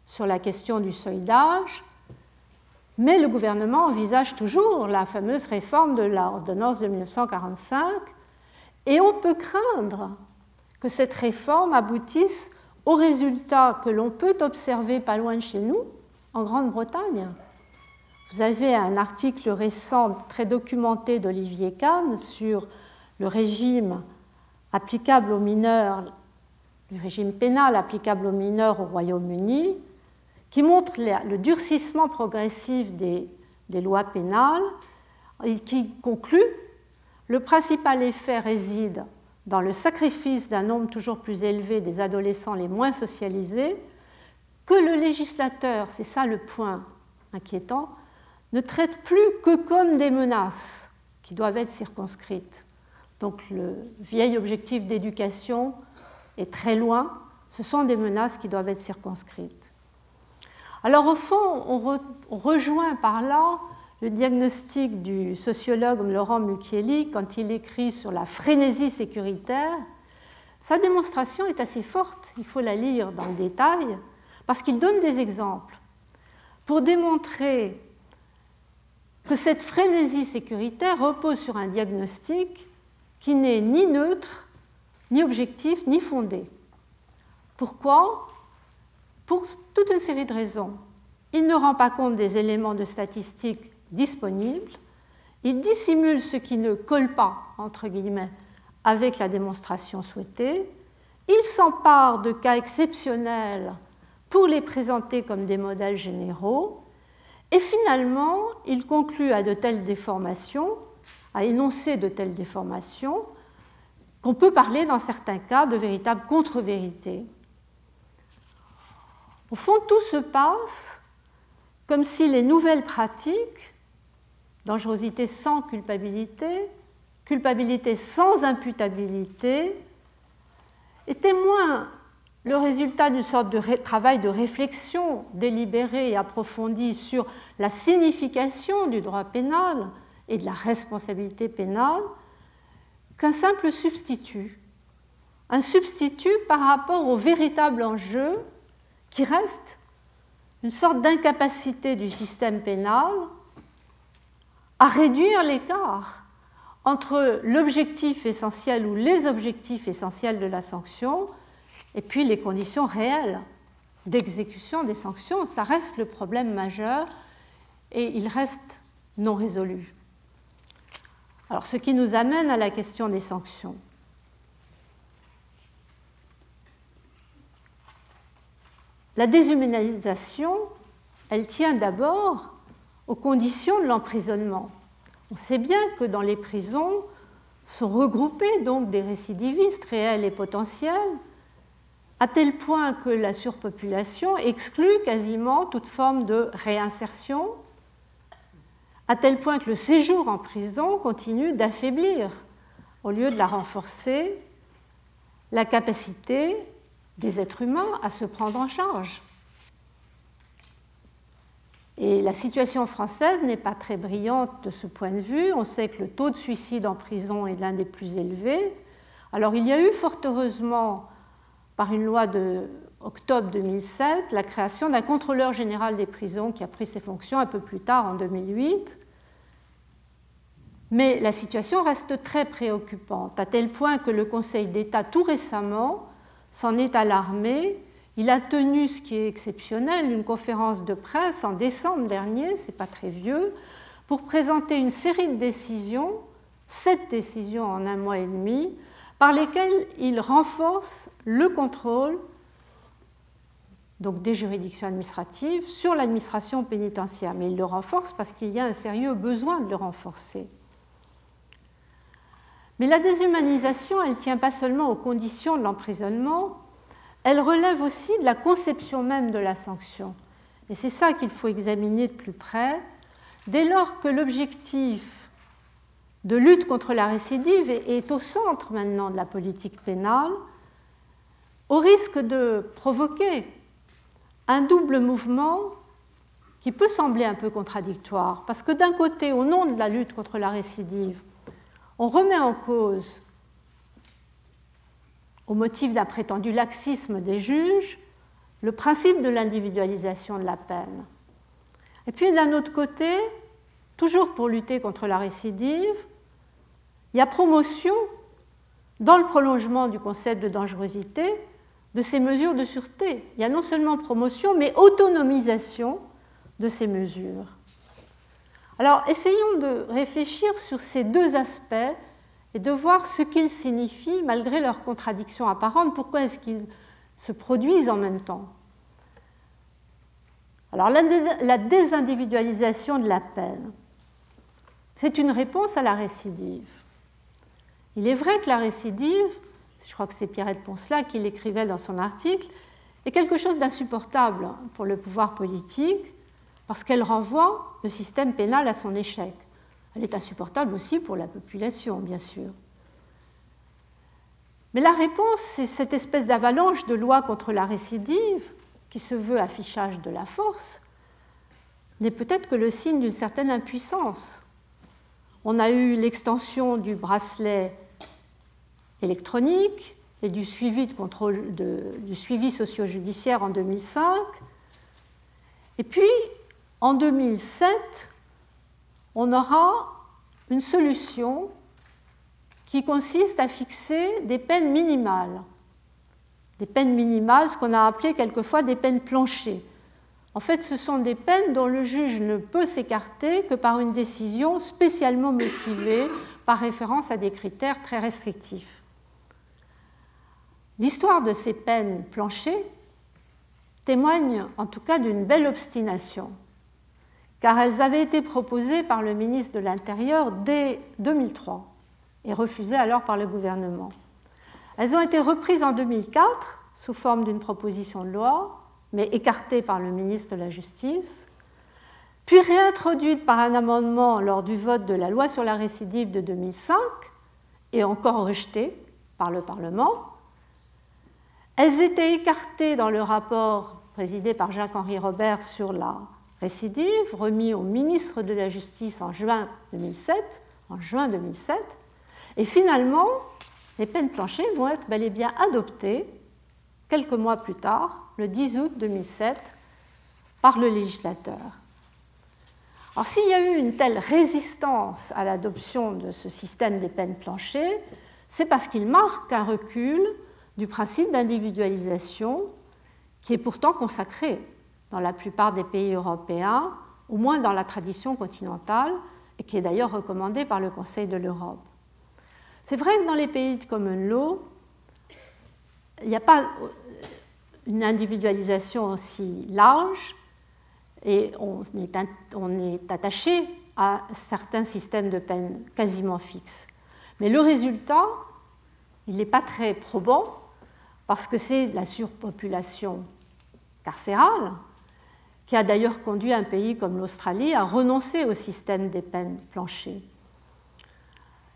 sur la question du seuil d'âge, mais le gouvernement envisage toujours la fameuse réforme de l'ordonnance de 1945, et on peut craindre que cette réforme aboutisse au résultat que l'on peut observer pas loin de chez nous, en Grande-Bretagne. Vous avez un article récent très documenté d'Olivier Kahn sur le régime applicable aux mineurs, le régime pénal applicable aux mineurs au Royaume-Uni, qui montre le durcissement progressif des, lois pénales et qui conclut le principal effet réside dans le sacrifice d'un nombre toujours plus élevé des adolescents les moins socialisés, que le législateur, c'est ça le point inquiétant, ne traite plus que comme des menaces qui doivent être circonscrites. Donc le vieil objectif d'éducation est très loin, ce sont des menaces qui doivent être circonscrites. Alors au fond, on, rejoint par là le diagnostic du sociologue Laurent Mucchielli quand il écrit sur la frénésie sécuritaire, sa démonstration est assez forte, il faut la lire dans le détail, parce qu'il donne des exemples pour démontrer que cette frénésie sécuritaire repose sur un diagnostic qui n'est ni neutre, ni objectif, ni fondé. Pourquoi? Pour toute une série de raisons. Il ne rend pas compte des éléments de statistiques disponible, il dissimule ce qui ne colle pas, entre guillemets, avec la démonstration souhaitée, il s'empare de cas exceptionnels pour les présenter comme des modèles généraux, et finalement, il conclut à de telles déformations, à énoncer de telles déformations, qu'on peut parler dans certains cas de véritable contre-vérité. Au fond, tout se passe comme si les nouvelles pratiques dangerosité sans culpabilité, culpabilité sans imputabilité, était moins le résultat d'une sorte de travail de réflexion délibérée et approfondie sur la signification du droit pénal et de la responsabilité pénale qu'un simple substitut. Un substitut par rapport au véritable enjeu qui reste une sorte d'incapacité du système pénal à réduire l'écart entre l'objectif essentiel ou les objectifs essentiels de la sanction Et puis les conditions réelles d'exécution des sanctions, ça reste le problème majeur et il reste non résolu. Alors ce qui nous amène à la question des sanctions. La déshumanisation, elle tient d'abord aux conditions de l'emprisonnement. On sait bien que dans les prisons sont regroupés donc des récidivistes réels et potentiels, à tel point que la surpopulation exclut quasiment toute forme de réinsertion, à tel point que le séjour en prison continue d'affaiblir, au lieu de la renforcer, la capacité des êtres humains à se prendre en charge. Et la situation française n'est pas très brillante de ce point de vue. On sait que le taux de suicide en prison est l'un des plus élevés. Alors il y a eu fort heureusement, par une loi de octobre 2007, la création d'un contrôleur général des prisons qui a pris ses fonctions un peu plus tard en 2008. Mais la situation reste très préoccupante, à tel point que le Conseil d'État tout récemment s'en est alarmé. Il a tenu, ce qui est exceptionnel, une conférence de presse en décembre dernier, c'est pas très vieux, pour présenter une série de décisions, sept décisions en un mois et demi, par lesquelles il renforce le contrôle donc des juridictions administratives sur l'administration pénitentiaire. Mais il le renforce parce qu'il y a un sérieux besoin de le renforcer. Mais la déshumanisation, elle ne tient pas seulement aux conditions de l'emprisonnement, elle relève aussi de la conception même de la sanction. Et c'est ça qu'il faut examiner de plus près. Dès lors que l'objectif de lutte contre la récidive est au centre maintenant de la politique pénale, au risque de provoquer un double mouvement qui peut sembler un peu contradictoire, parce que d'un côté, au nom de la lutte contre la récidive, on remet en cause, au motif d'un prétendu laxisme des juges, le principe de l'individualisation de la peine. Et puis d'un autre côté, toujours pour lutter contre la récidive, il y a promotion, dans le prolongement du concept de dangerosité, de ces mesures de sûreté. Il y a non seulement promotion, mais autonomisation de ces mesures. Alors, essayons de réfléchir sur ces deux aspects et de voir ce qu'ils signifient malgré leurs contradictions apparentes. Pourquoi est-ce qu'ils se produisent en même temps? Alors, la désindividualisation de la peine, c'est une réponse à la récidive. Il est vrai que la récidive, je crois que c'est Pierrette Poncelat qui l'écrivait dans son article, est quelque chose d'insupportable pour le pouvoir politique parce qu'elle renvoie le système pénal à son échec. Elle est insupportable aussi pour la population, bien sûr. Mais la réponse, c'est cette espèce d'avalanche de lois contre la récidive, qui se veut affichage de la force, n'est peut-être que le signe d'une certaine impuissance. On a eu l'extension du bracelet électronique et du suivi, de contrôle du suivi socio-judiciaire en 2005. Et puis, en 2007, on aura une solution qui consiste à fixer des peines minimales. Des peines minimales, ce qu'on a appelé quelquefois des peines planchées. En fait, ce sont des peines dont le juge ne peut s'écarter que par une décision spécialement motivée par référence à des critères très restrictifs. L'histoire de ces peines planchées témoigne en tout cas d'une belle obstination car elles avaient été proposées par le ministre de l'Intérieur dès 2003 et refusées alors par le gouvernement. Elles ont été reprises en 2004 sous forme d'une proposition de loi, mais écartées par le ministre de la Justice, puis réintroduites par un amendement lors du vote de la loi sur la récidive de 2005 et encore rejetées par le Parlement. Elles étaient écartées dans le rapport présidé par Jacques-Henri Robert sur la récidive remis au ministre de la Justice en juin 2007. En juin 2007 et finalement, les peines planchées vont être bel et bien adoptées quelques mois plus tard, le 10 août 2007, par le législateur. Alors s'il y a eu une telle résistance à l'adoption de ce système des peines planchées, c'est parce qu'il marque un recul du principe d'individualisation qui est pourtant consacré dans la plupart des pays européens, au moins dans la tradition continentale, et qui est d'ailleurs recommandé par le Conseil de l'Europe. C'est vrai que dans les pays de common law, il n'y a pas une individualisation aussi large et on est, on est attaché à certains systèmes de peine quasiment fixes. Mais le résultat, il n'est pas très probant parce que c'est la surpopulation carcérale qui a d'ailleurs conduit un pays comme l'Australie à renoncer au système des peines planchées.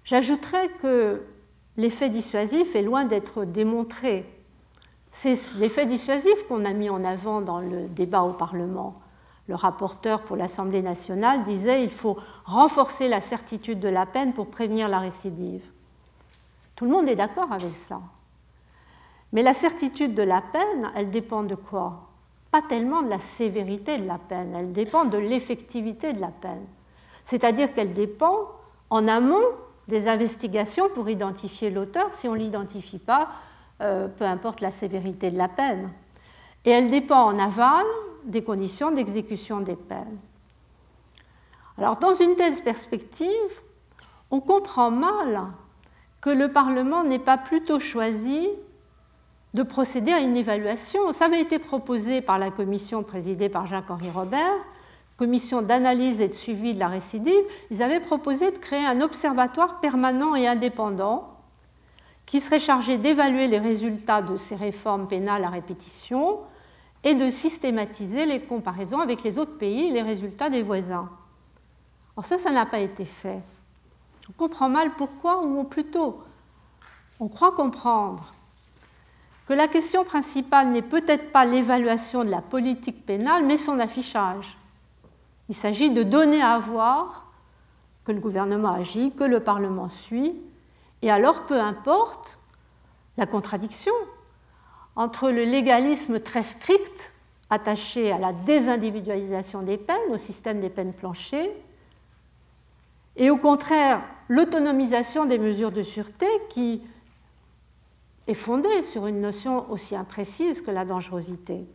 J'ajouterais que l'effet dissuasif est loin d'être démontré. C'est l'effet dissuasif qu'on a mis en avant dans le débat au Parlement. Le rapporteur pour l'Assemblée nationale disait qu'il faut renforcer la certitude de la peine pour prévenir la récidive. Tout le monde est d'accord avec ça. Mais la certitude de la peine, elle dépend de quoi? Pas tellement de la sévérité de la peine, elle dépend de l'effectivité de la peine. C'est-à-dire qu'elle dépend en amont des investigations pour identifier l'auteur. Si on ne l'identifie pas, euh, peu importe la sévérité de la peine. Et elle dépend en aval des conditions d'exécution des peines. Alors, dans une telle perspective, on comprend mal que le Parlement n'ait pas plutôt choisi de procéder à une évaluation. Ça avait été proposé par la commission présidée par Jacques-Henri Robert, commission d'analyse et de suivi de la récidive. Ils avaient proposé de créer un observatoire permanent et indépendant qui serait chargé d'évaluer les résultats de ces réformes pénales à répétition et de systématiser les comparaisons avec les autres pays et les résultats des voisins. Alors ça, ça n'a pas été fait. On comprend mal pourquoi, ou plutôt, on croit comprendre que la question principale n'est peut-être pas l'évaluation de la politique pénale, mais son affichage. Il s'agit de donner à voir que le gouvernement agit, que le Parlement suit, et alors peu importe la contradiction entre le légalisme très strict attaché à la désindividualisation des peines, au système des peines planchées, et au contraire l'autonomisation des mesures de sûreté qui fondée sur une notion aussi imprécise que la dangerosité.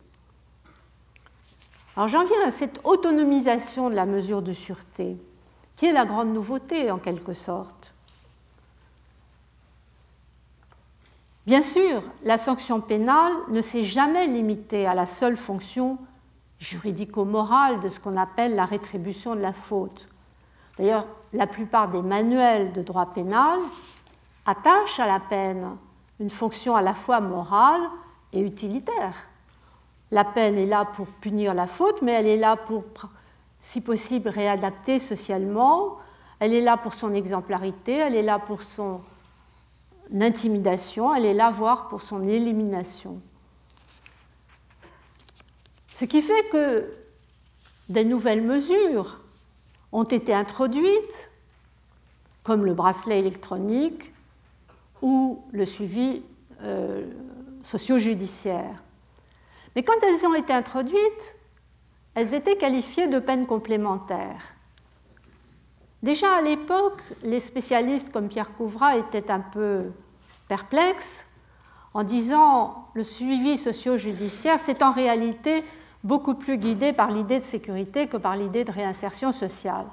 Alors j'en viens à cette autonomisation de la mesure de sûreté, qui est la grande nouveauté en quelque sorte. Bien sûr, la sanction pénale ne s'est jamais limitée à la seule fonction juridico-morale de ce qu'on appelle la rétribution de la faute. D'ailleurs, la plupart des manuels de droit pénal attachent à la peine une fonction à la fois morale et utilitaire. La peine est là pour punir la faute, mais elle est là pour, si possible, réadapter socialement. Elle est là pour son exemplarité, elle est là pour son intimidation, elle est là voir pour son élimination. Ce qui fait que des nouvelles mesures ont été introduites, comme le bracelet électronique ou le suivi euh, socio-judiciaire. Mais quand elles ont été introduites, elles étaient qualifiées de peines complémentaires. Déjà à l'époque, les spécialistes comme Pierre Couvrat étaient un peu perplexes en disant le suivi socio-judiciaire, c'est en réalité beaucoup plus guidé par l'idée de sécurité que par l'idée de réinsertion sociale.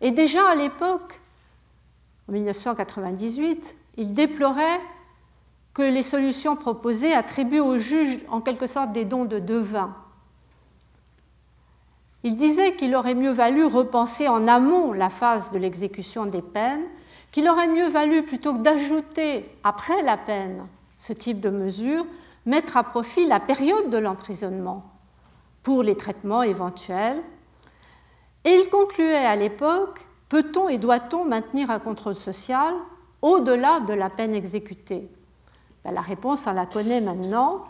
Et déjà à l'époque, en 1998, il déplorait que les solutions proposées attribuent aux juges en quelque sorte des dons de devin il disait qu'il aurait mieux valu repenser en amont la phase de l'exécution des peines, qu'il aurait mieux valu, plutôt que d'ajouter après la peine ce type de mesure, mettre à profit la période de l'emprisonnement pour les traitements éventuels. Et il concluait à l'époque, peut-on et doit-on maintenir un contrôle social au-delà de la peine exécutée ben, La réponse, on la connaît maintenant,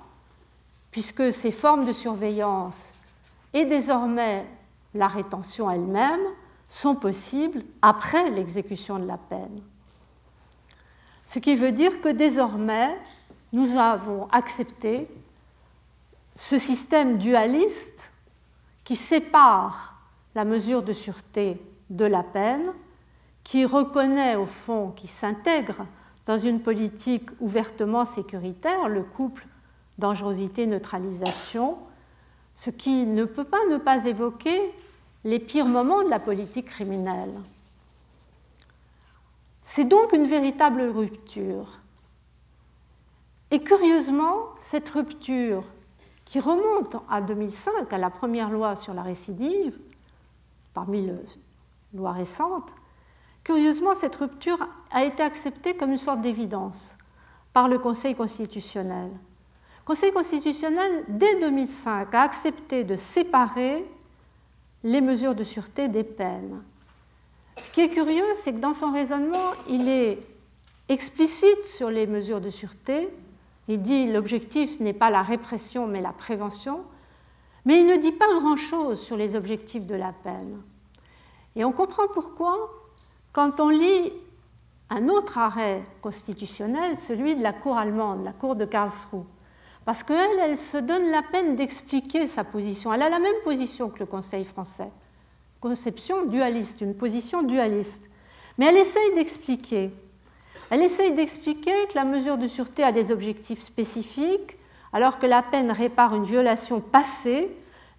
puisque ces formes de surveillance et désormais la rétention elle-même sont possibles après l'exécution de la peine. Ce qui veut dire que désormais, nous avons accepté ce système dualiste qui sépare la mesure de sûreté de la peine, qui reconnaît au fond, qui s'intègre dans une politique ouvertement sécuritaire, le couple dangerosité-neutralisation, ce qui ne peut pas ne pas évoquer les pires moments de la politique criminelle. C'est donc une véritable rupture. Et curieusement, cette rupture qui remonte à 2005, à la première loi sur la récidive, parmi les lois récentes, curieusement, cette rupture a été acceptée comme une sorte d'évidence par le Conseil constitutionnel. Le Conseil constitutionnel, dès 2005, a accepté de séparer les mesures de sûreté des peines. Ce qui est curieux, c'est que dans son raisonnement, il est explicite sur les mesures de sûreté. Il dit l'objectif n'est pas la répression, mais la prévention. Mais il ne dit pas grand-chose sur les objectifs de la peine. Et on comprend pourquoi quand on lit un autre arrêt constitutionnel, celui de la Cour allemande, la Cour de Karlsruhe. Parce qu'elle, elle se donne la peine d'expliquer sa position. Elle a la même position que le Conseil français conception dualiste, une position dualiste. Mais elle essaye d'expliquer. Elle essaye d'expliquer que la mesure de sûreté a des objectifs spécifiques, alors que la peine répare une violation passée.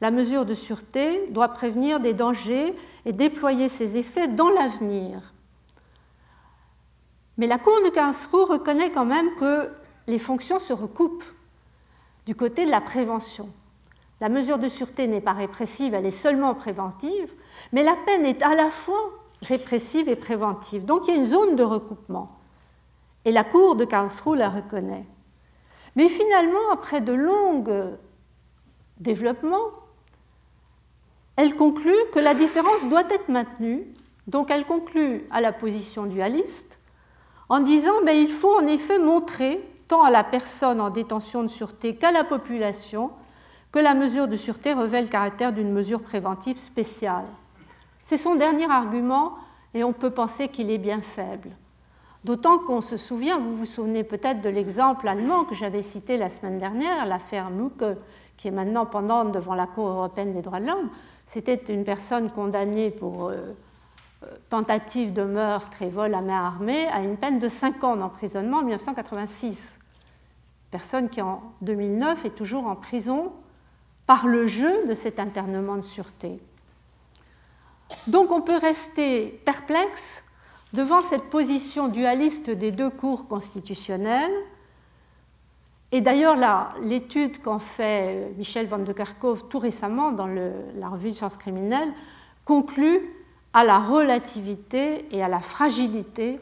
La mesure de sûreté doit prévenir des dangers et déployer ses effets dans l'avenir. Mais la Cour de Karlsruhe reconnaît quand même que les fonctions se recoupent du côté de la prévention. La mesure de sûreté n'est pas répressive, elle est seulement préventive, mais la peine est à la fois répressive et préventive. Donc il y a une zone de recoupement. Et la Cour de Karlsruhe la reconnaît. Mais finalement, après de longs développements, elle conclut que la différence doit être maintenue. Donc elle conclut à la position dualiste en disant mais il faut en effet montrer tant à la personne en détention de sûreté qu'à la population que la mesure de sûreté revêt le caractère d'une mesure préventive spéciale. C'est son dernier argument et on peut penser qu'il est bien faible. D'autant qu'on se souvient, vous vous souvenez peut-être de l'exemple allemand que j'avais cité la semaine dernière, l'affaire Mucke, qui est maintenant pendante devant la Cour européenne des droits de l'homme. C'était une personne condamnée pour euh, euh, tentative de meurtre et vol à main armée à une peine de 5 ans d'emprisonnement en 1986. Personne qui en 2009 est toujours en prison par le jeu de cet internement de sûreté. Donc on peut rester perplexe devant cette position dualiste des deux cours constitutionnelles. Et d'ailleurs, l'étude qu'en fait Michel van de Kerkhove tout récemment dans la revue de sciences criminelles conclut à la relativité et à la fragilité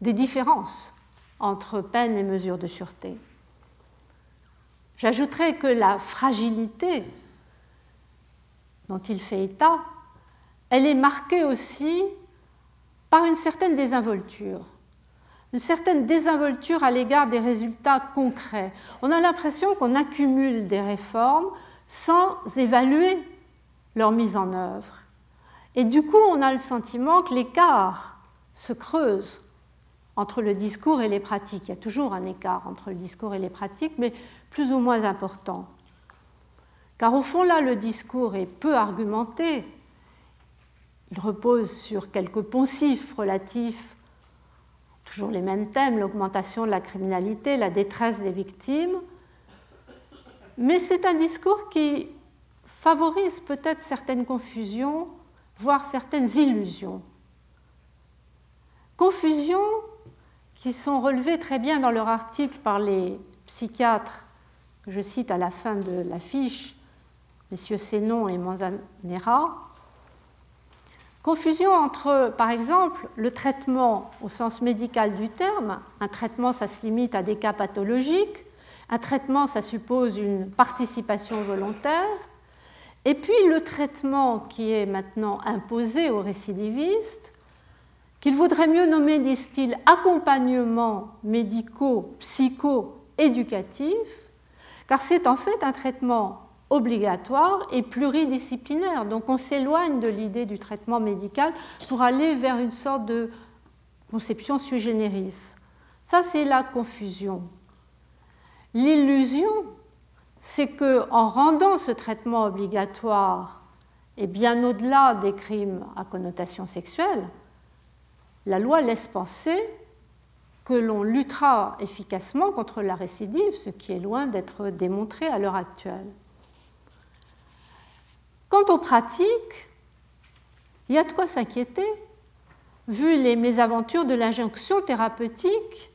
des différences entre peine et mesures de sûreté. J'ajouterai que la fragilité dont il fait état, elle est marquée aussi par une certaine désinvolture, une certaine désinvolture à l'égard des résultats concrets. On a l'impression qu'on accumule des réformes sans évaluer leur mise en œuvre. Et du coup, on a le sentiment que l'écart se creuse entre le discours et les pratiques. Il y a toujours un écart entre le discours et les pratiques, mais plus ou moins important. Car au fond, là, le discours est peu argumenté. Il repose sur quelques poncifs relatifs, toujours les mêmes thèmes, l'augmentation de la criminalité, la détresse des victimes. Mais c'est un discours qui favorise peut-être certaines confusions, voire certaines illusions. Confusions qui sont relevées très bien dans leur article par les psychiatres que je cite à la fin de l'affiche, messieurs Sénon et Manzanera. Confusion entre, par exemple, le traitement au sens médical du terme. Un traitement, ça se limite à des cas pathologiques. Un traitement, ça suppose une participation volontaire. Et puis le traitement qui est maintenant imposé aux récidivistes, qu'il vaudrait mieux nommer, disent-ils, accompagnement médico-psycho-éducatif, car c'est en fait un traitement obligatoire et pluridisciplinaire. Donc on s'éloigne de l'idée du traitement médical pour aller vers une sorte de conception sui generis. Ça, c'est la confusion. L'illusion, c'est que en rendant ce traitement obligatoire et bien au-delà des crimes à connotation sexuelle, la loi laisse penser que l'on luttera efficacement contre la récidive, ce qui est loin d'être démontré à l'heure actuelle. Quant aux pratiques, il y a de quoi s'inquiéter, vu les mésaventures de l'injonction thérapeutique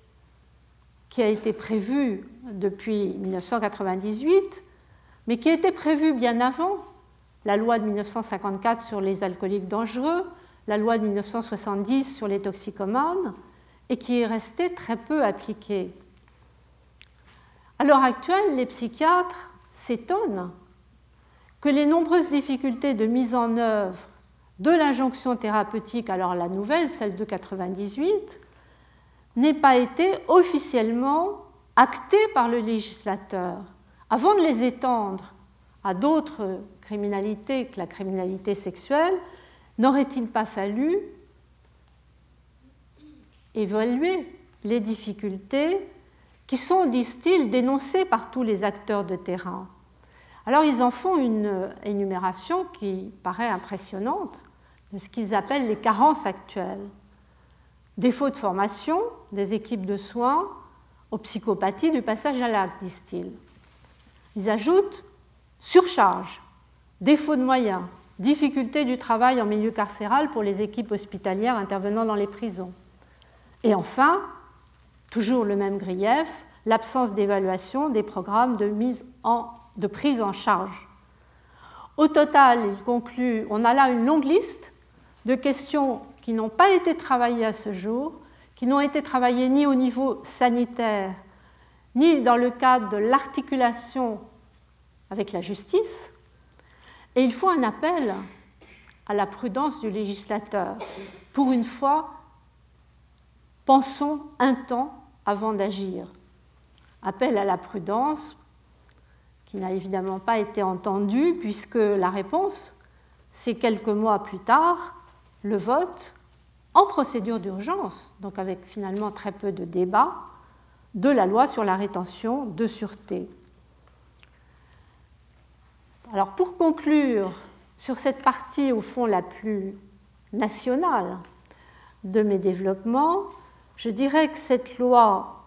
qui a été prévue depuis 1998, mais qui était prévue bien avant la loi de 1954 sur les alcooliques dangereux, la loi de 1970 sur les toxicomanes, et qui est restée très peu appliquée. À l'heure actuelle, les psychiatres s'étonnent que les nombreuses difficultés de mise en œuvre de l'injonction thérapeutique, alors la nouvelle, celle de 98, n'aient pas été officiellement actées par le législateur. Avant de les étendre à d'autres criminalités que la criminalité sexuelle, n'aurait-il pas fallu évaluer les difficultés qui sont, disent-ils, dénoncées par tous les acteurs de terrain? Alors ils en font une énumération qui paraît impressionnante de ce qu'ils appellent les carences actuelles. Défaut de formation des équipes de soins aux psychopathies du passage à l'acte, disent-ils. Ils ajoutent surcharge, défaut de moyens, difficulté du travail en milieu carcéral pour les équipes hospitalières intervenant dans les prisons. Et enfin, toujours le même grief, l'absence d'évaluation des programmes de, mise en, de prise en charge. Au total, il conclut, on a là une longue liste de questions qui n'ont pas été travaillées à ce jour, qui n'ont été travaillées ni au niveau sanitaire, ni dans le cadre de l'articulation avec la justice. Et il faut un appel à la prudence du législateur. Pour une fois, pensons un temps avant d'agir. Appel à la prudence qui n'a évidemment pas été entendu puisque la réponse, c'est quelques mois plus tard, le vote en procédure d'urgence, donc avec finalement très peu de débat, de la loi sur la rétention de sûreté. Alors pour conclure sur cette partie au fond la plus nationale de mes développements, je dirais que cette loi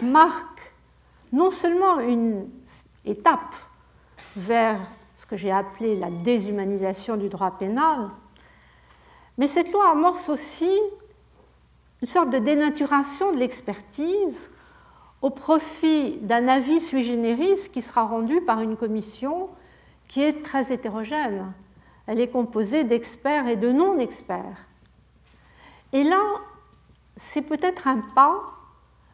marque non seulement une vers ce que j'ai appelé la déshumanisation du droit pénal, mais cette loi amorce aussi une sorte de dénaturation de l'expertise au profit d'un avis sui generis qui sera rendu par une commission qui est très hétérogène. Elle est composée d'experts et de non-experts. Et là, c'est peut-être un pas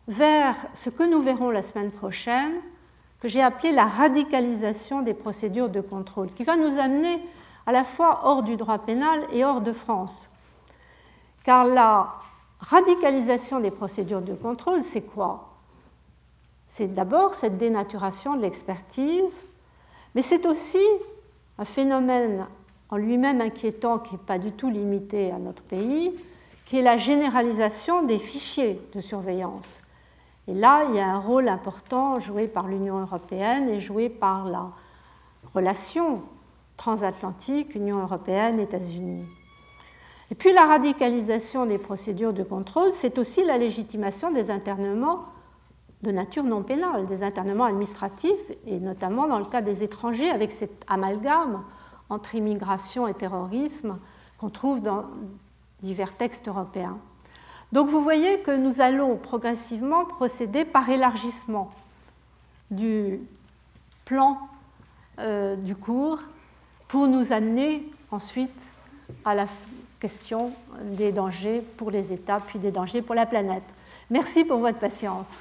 vers ce que nous verrons la semaine prochaine, que j'ai appelé la radicalisation des procédures de contrôle, qui va nous amener à la fois hors du droit pénal et hors de France. Car la radicalisation des procédures de contrôle, c'est quoi? C'est d'abord cette dénaturation de l'expertise, mais c'est aussi un phénomène en lui-même inquiétant qui n'est pas du tout limité à notre pays, qui est la généralisation des fichiers de surveillance. Et là, il y a un rôle important joué par l'Union européenne et joué par la relation transatlantique, Union européenne-États-Unis. Et puis la radicalisation des procédures de contrôle, c'est aussi la légitimation des internements de nature non pénale, des internements administratifs, et notamment dans le cas des étrangers, avec cet amalgame entre immigration et terrorisme qu'on trouve dans divers textes européens. Donc vous voyez que nous allons progressivement procéder par élargissement du plan euh, du cours pour nous amener ensuite à la question des dangers pour les États, puis des dangers pour la planète. Merci pour votre patience.